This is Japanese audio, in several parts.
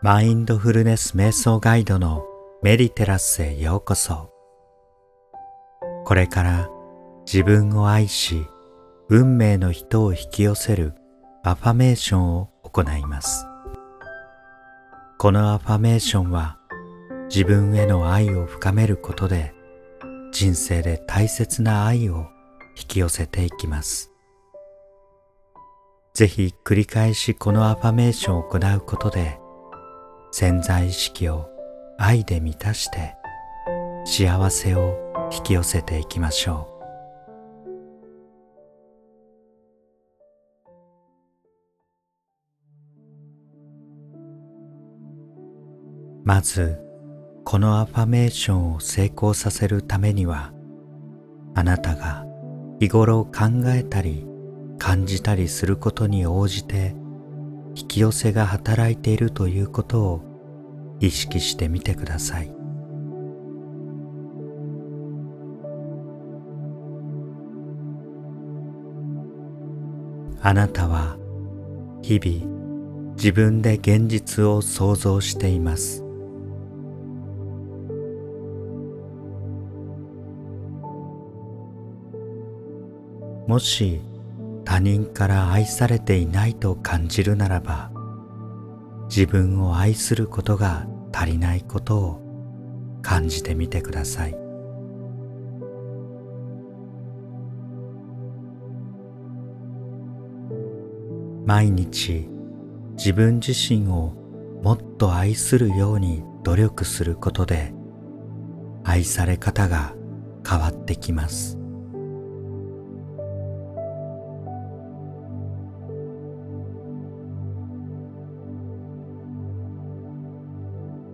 マインドフルネス瞑想ガイドのメディテラスへようこそ。これから自分を愛し、運命の人を引き寄せるアファメーションを行います。このアファメーションは自分への愛を深めることで人生で大切な愛を引き寄せていきます。ぜひ繰り返しこのアファメーションを行うことで潜在意識を愛で満たして幸せを引き寄せていきましょう。まずこのアファメーションを成功させるためにはあなたが日頃考えたり感じたりすることに応じて引き寄せが働いているということを意識してみてください。あなたは日々自分で現実を想像しています。もし他人から愛されていないと感じるならば自分を愛することが足りないことを感じてみてください。毎日自分自身をもっと愛するように努力することで愛され方が変わってきます。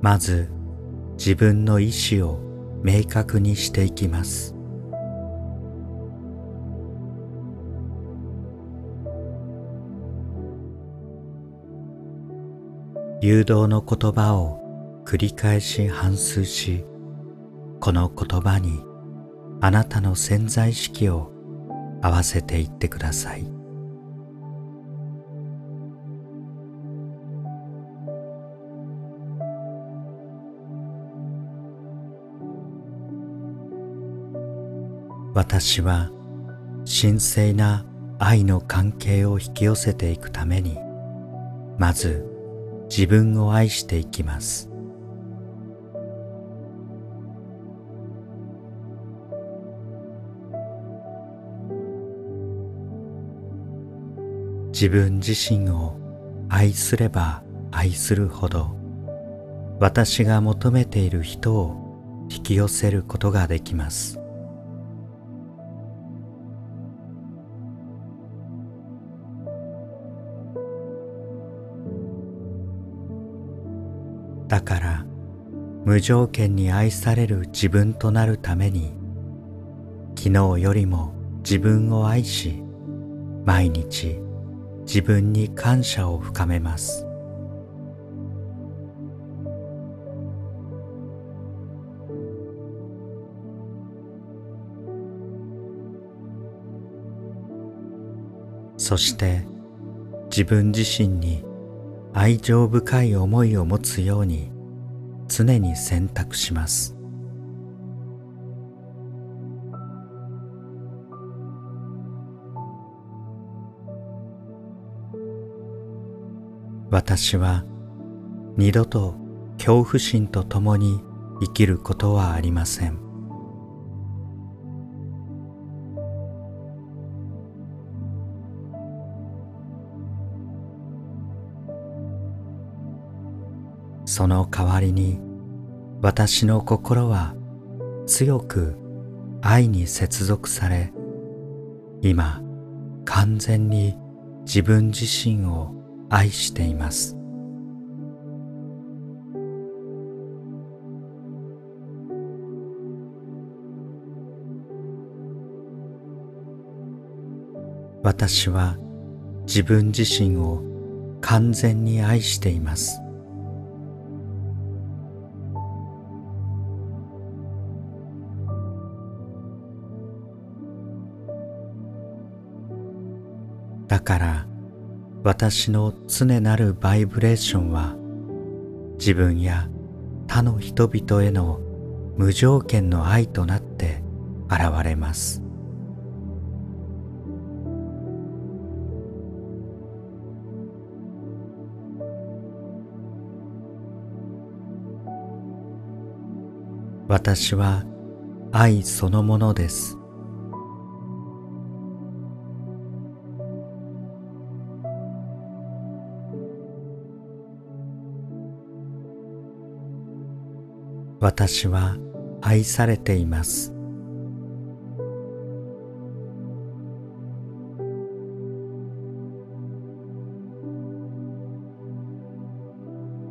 まず自分の意志を明確にしていきます。誘導の言葉を繰り返し反芻しこの言葉にあなたの潜在意識を合わせていってください。私は神聖な愛の関係を引き寄せていくためにまず自分を愛していきます。自分自身を愛すれば愛するほど私が求めている人を引き寄せることができます。無条件に愛される自分となるために昨日よりも自分を愛し毎日自分に感謝を深めます。そして自分自身に愛情深い思いを持つように常に選択します。私は二度と恐怖心と共に生きることはありません。その代わりに私の心は強く愛に接続され今完全に自分自身を愛しています。私は自分自身を完全に愛しています。から私の常なるバイブレーションは自分や他の人々への無条件の愛となって現れます。私は愛そのものです。私は愛されています。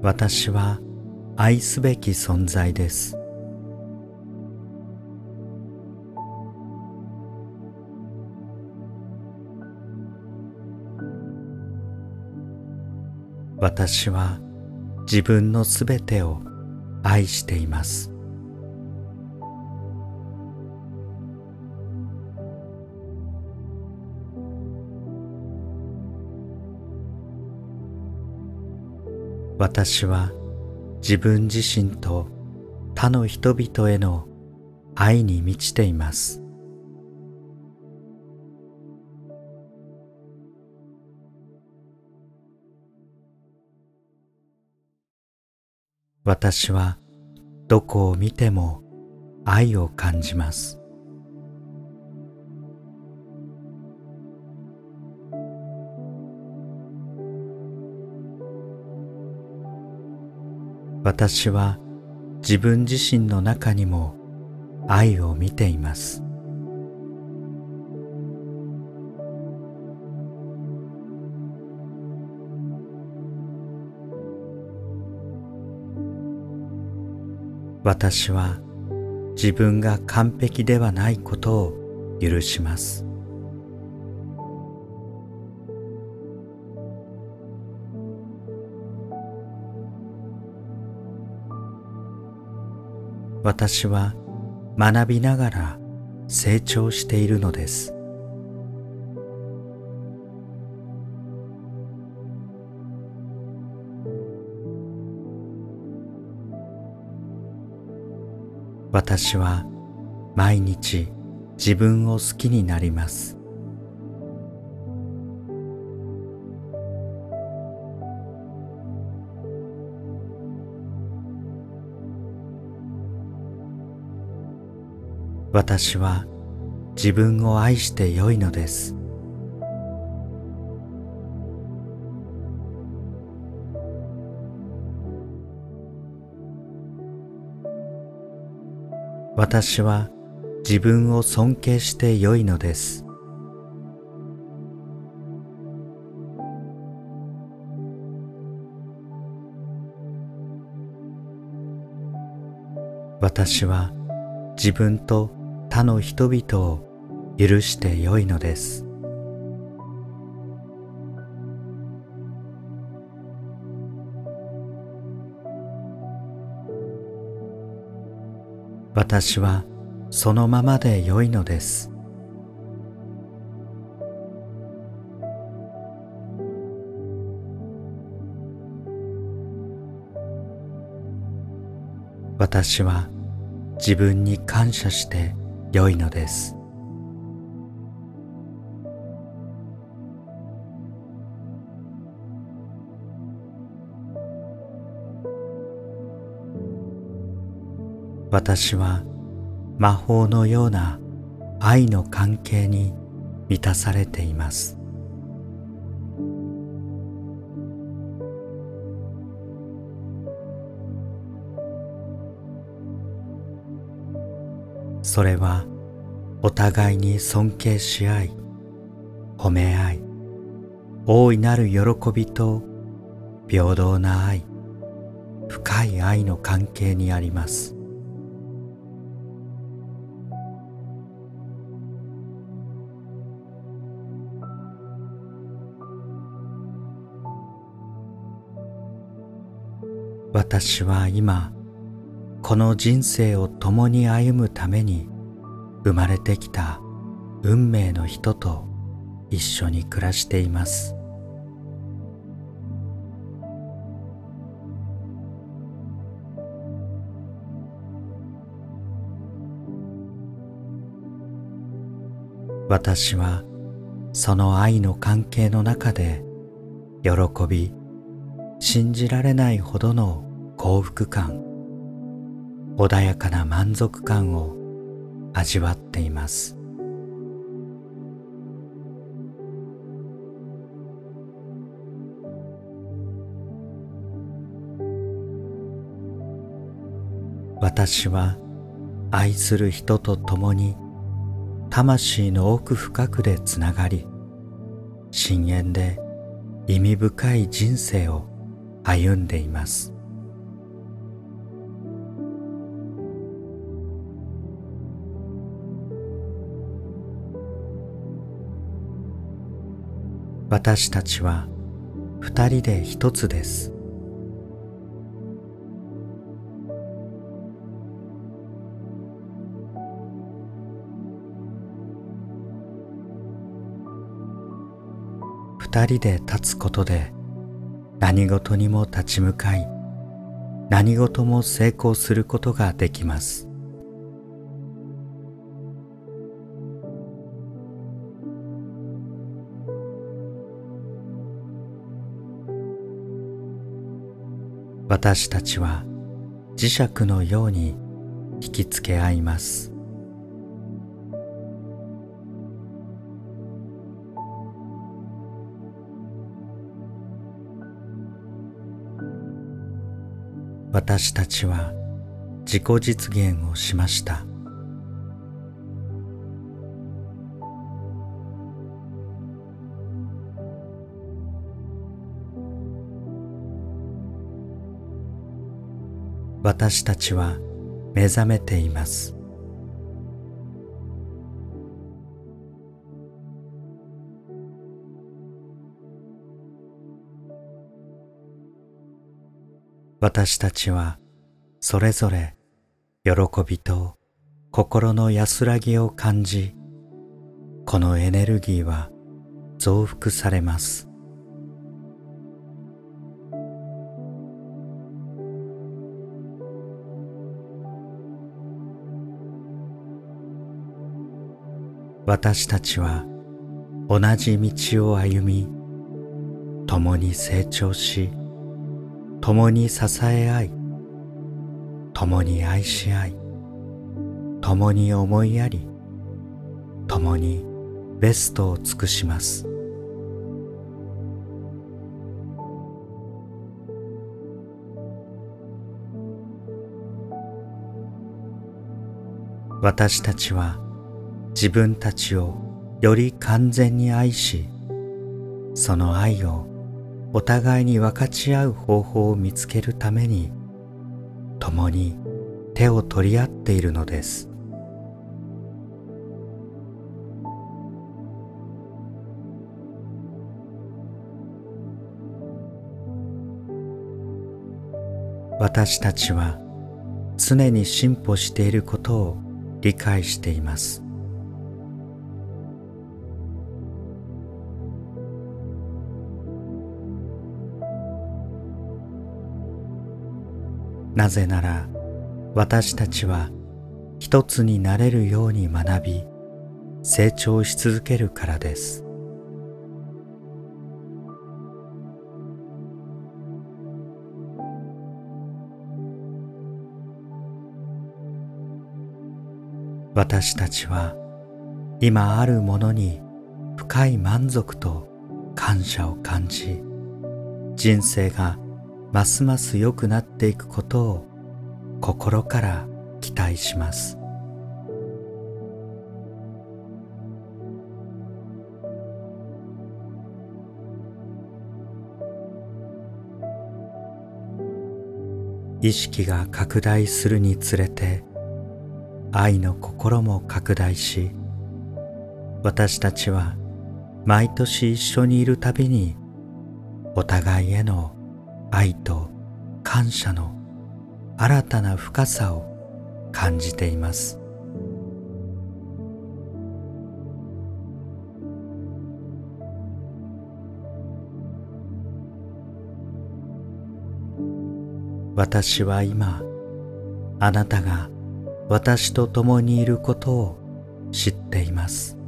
私は愛すべき存在です。私は自分のすべてを愛しています。私は自分自身と他の人々への愛に満ちています。私はどこを見ても愛を感じます。私は自分自身の中にも愛を見ています。私は自分が完璧ではないことを許します。私は学びながら成長しているのです。私は毎日自分を好きになります。私は自分を愛してよいのです。私は自分を尊敬してよいのです。私は自分と他の人々を許してよいのです。私はそのままでよいのです。私は自分に感謝してよいのです。私は魔法のような愛の関係に満たされています。それはお互いに尊敬し合い褒め合い大いなる喜びと平等な愛深い愛の関係にあります。私は今この人生を共に歩むために生まれてきた運命の人と一緒に暮らしています。私はその愛の関係の中で喜び信じられないほどの幸福感穏やかな満足感を味わっています。私は愛する人と共に魂の奥深くでつながり深淵で意味深い人生を歩んでいます。私たちは二人で一つです。二人で立つことで何事にも立ち向かい何事も成功することができます。私たちは磁石のように引きつけ合います。私たちは自己実現をしました。私たちは目覚めています。私たちはそれぞれ喜びと心の安らぎを感じこのエネルギーは増幅されます。私たちは同じ道を歩み共に成長し共に支え合い共に愛し合い共に思いやり共にベストを尽くします。私たちは自分たちをより完全に愛しその愛をお互いに分かち合う方法を見つけるために共に手を取り合っているのです。私たちは常に進歩していることを理解しています。なぜなら私たちは一つになれるように学び成長し続けるからです。私たちは今あるものに深い満足と感謝を感じ人生がますます良くなっていくことを心から期待します。意識が拡大するにつれて愛の心も拡大し私たちは毎年一緒にいるたびにお互いへの愛と感謝の新たな深さを感じています。私は今あなたが私と共にいることを知っています。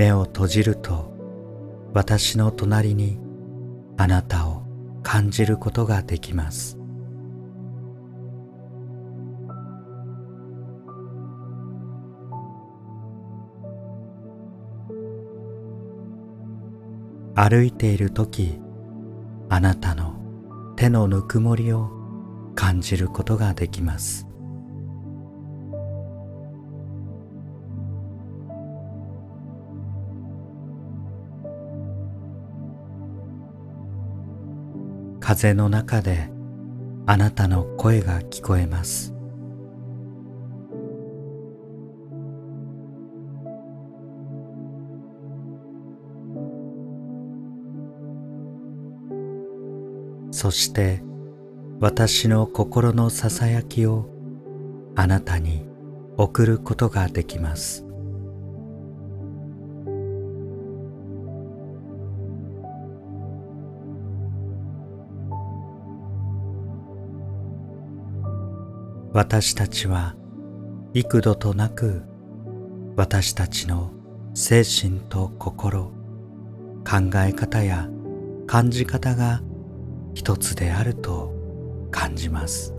目を閉じると私の隣にあなたを感じることができます。歩いている時あなたの手のぬくもりを感じることができます。風の中であなたの声が聞こえます。そして私の心のささやきをあなたに送ることができます。私たちは幾度となく私たちの精神と心考え方や感じ方が一つであると感じます。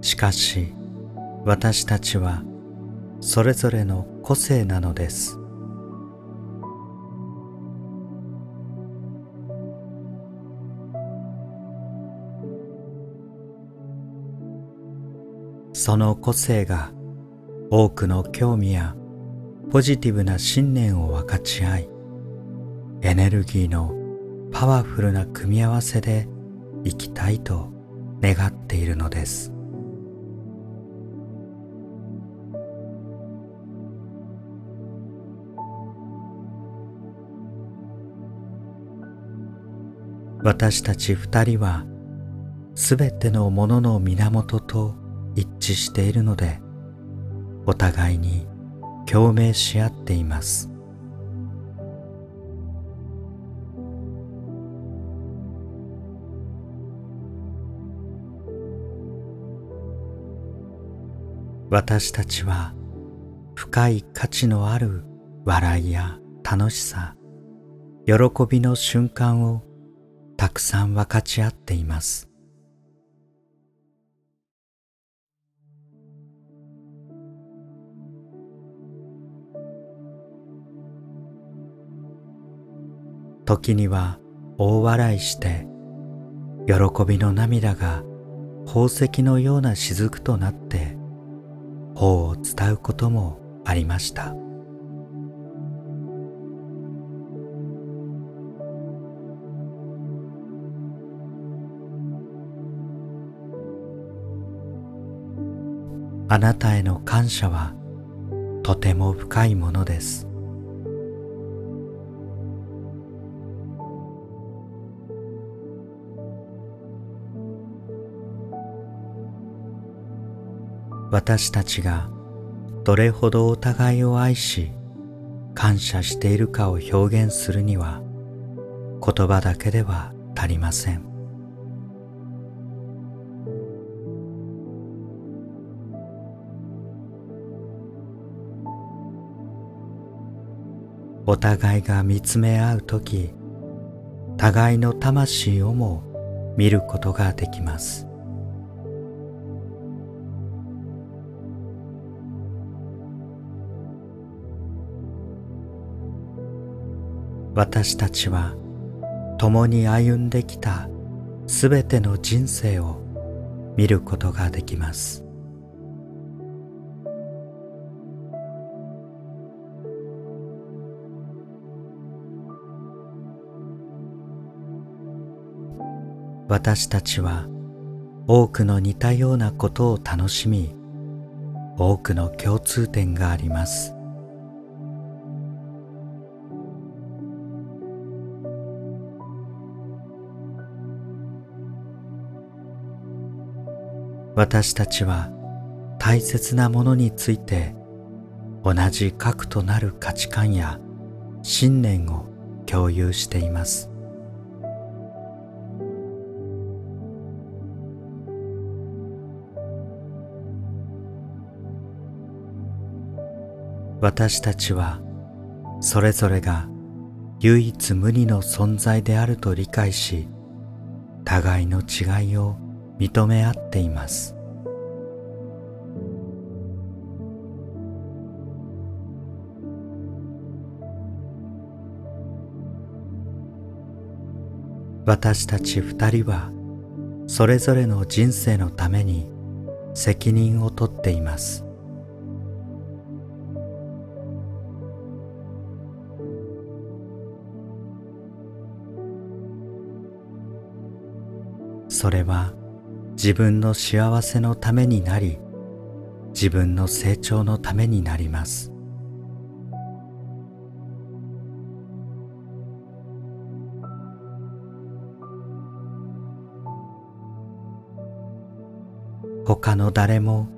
しかし私たちはそれぞれの個性なのです。その個性が多くの興味やポジティブな信念を分かち合いエネルギーのパワフルな組み合わせで生きたいと願っているのです。私たち二人はすべてのものの源と一致しているのでお互いに共鳴し合っています。私たちは深い価値のある笑いや楽しさ喜びの瞬間をたくさん分かち合っています。時には大笑いして喜びの涙が宝石のような雫となって頬を伝うこともありました。あなたへの感謝はとても深いものです。私たちがどれほどお互いを愛し感謝しているかを表現するには言葉だけでは足りません。お互いが見つめ合う時互いの魂をも見ることができます。私たちは共に歩んできたすべての人生を見ることができます。私たちは多くの似たようなことを楽しみ多くの共通点があります。私たちは大切なものについて同じ核となる価値観や信念を共有しています。私たちはそれぞれが唯一無二の存在であると理解し互いの違いを認め合っています。私たち二人はそれぞれの人生のために責任をとっています。それは自分の幸せのためになり自分の成長のためになります。他の誰も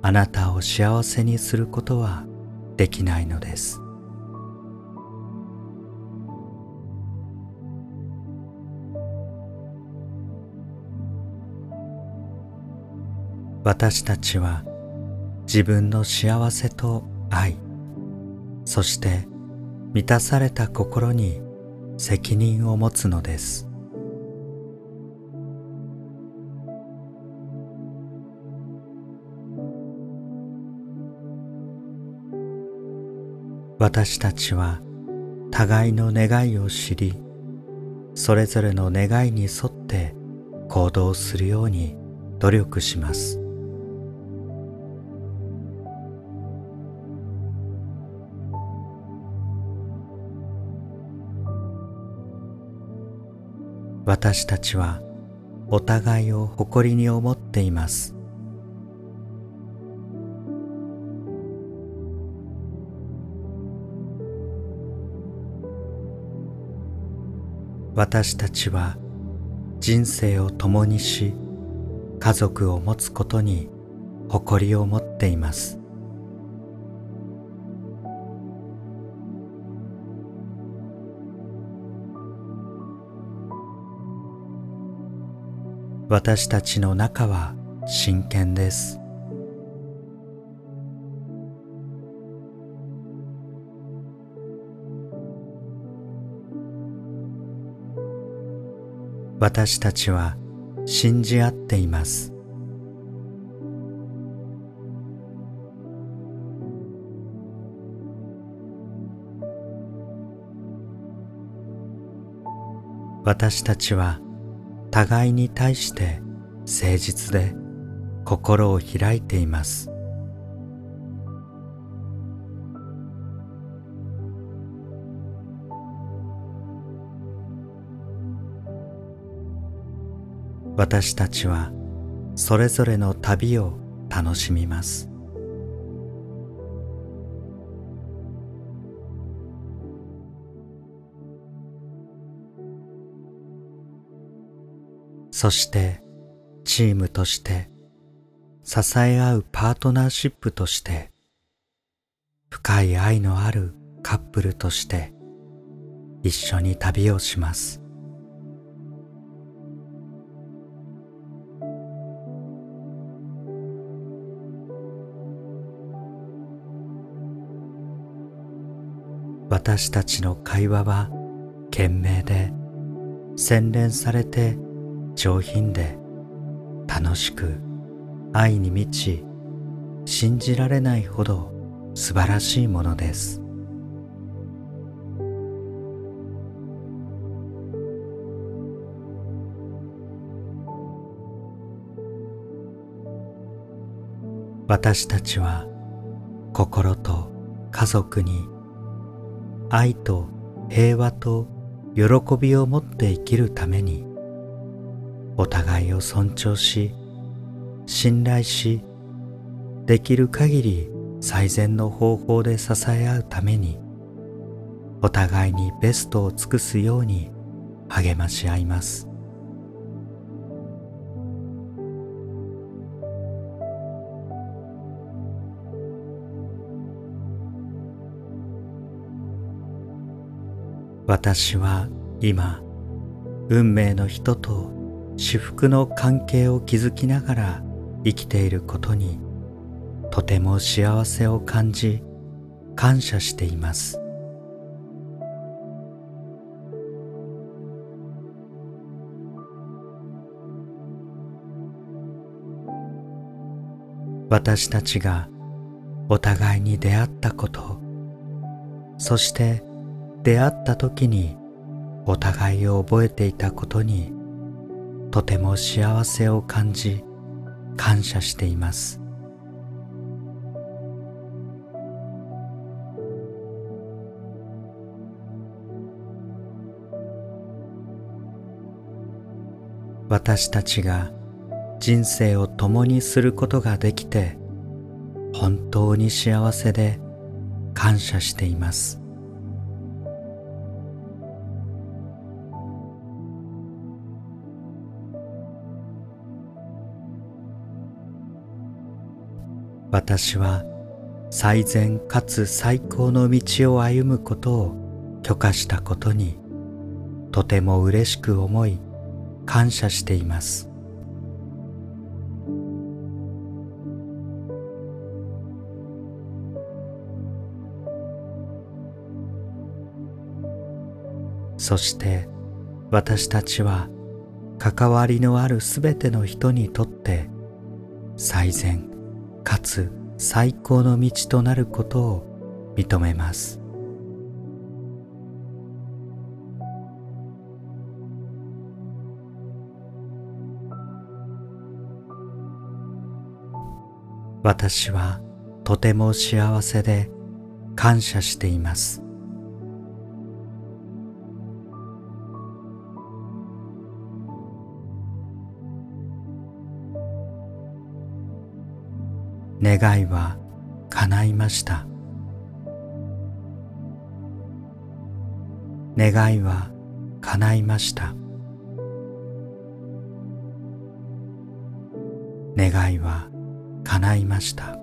あなたを幸せにすることはできないのです。私たちは自分の幸せと愛そして満たされた心に責任を持つのです。私たちは互いの願いを知りそれぞれの願いに沿って行動するように努力します。私たちはお互いを誇りに思っています。私たちは人生を共にし家族を持つことに誇りを持っています。私たちの中は真剣です。私たちは信じ合っています。私たちは互いに対して誠実で心を開いています。私たちはそれぞれの旅を楽しみます。そしてチームとして支え合うパートナーシップとして深い愛のあるカップルとして一緒に旅をします。私たちの会話は懸命で洗練されて上品で楽しく愛に満ち信じられないほど素晴らしいものです。私たちは心と家族に愛と平和と喜びを持って生きるためにお互いを尊重し信頼しできる限り最善の方法で支え合うためにお互いにベストを尽くすように励まし合います。私は今運命の人と至福の関係を築きながら生きていることにとても幸せを感じ感謝しています。私たちがお互いに出会ったことそして出会った時にお互いを覚えていたことにとても幸せを感じ感謝しています。私たちが人生を共にすることができて本当に幸せで感謝しています。私は最善かつ最高の道を歩むことを許可したことにとても嬉しく思い感謝しています。そして私たちは関わりのあるすべての人にとって最善かつ最高の道となることを認めます。私はとても幸せで感謝しています。願いは叶いました。願いは叶いました。願いは叶いました。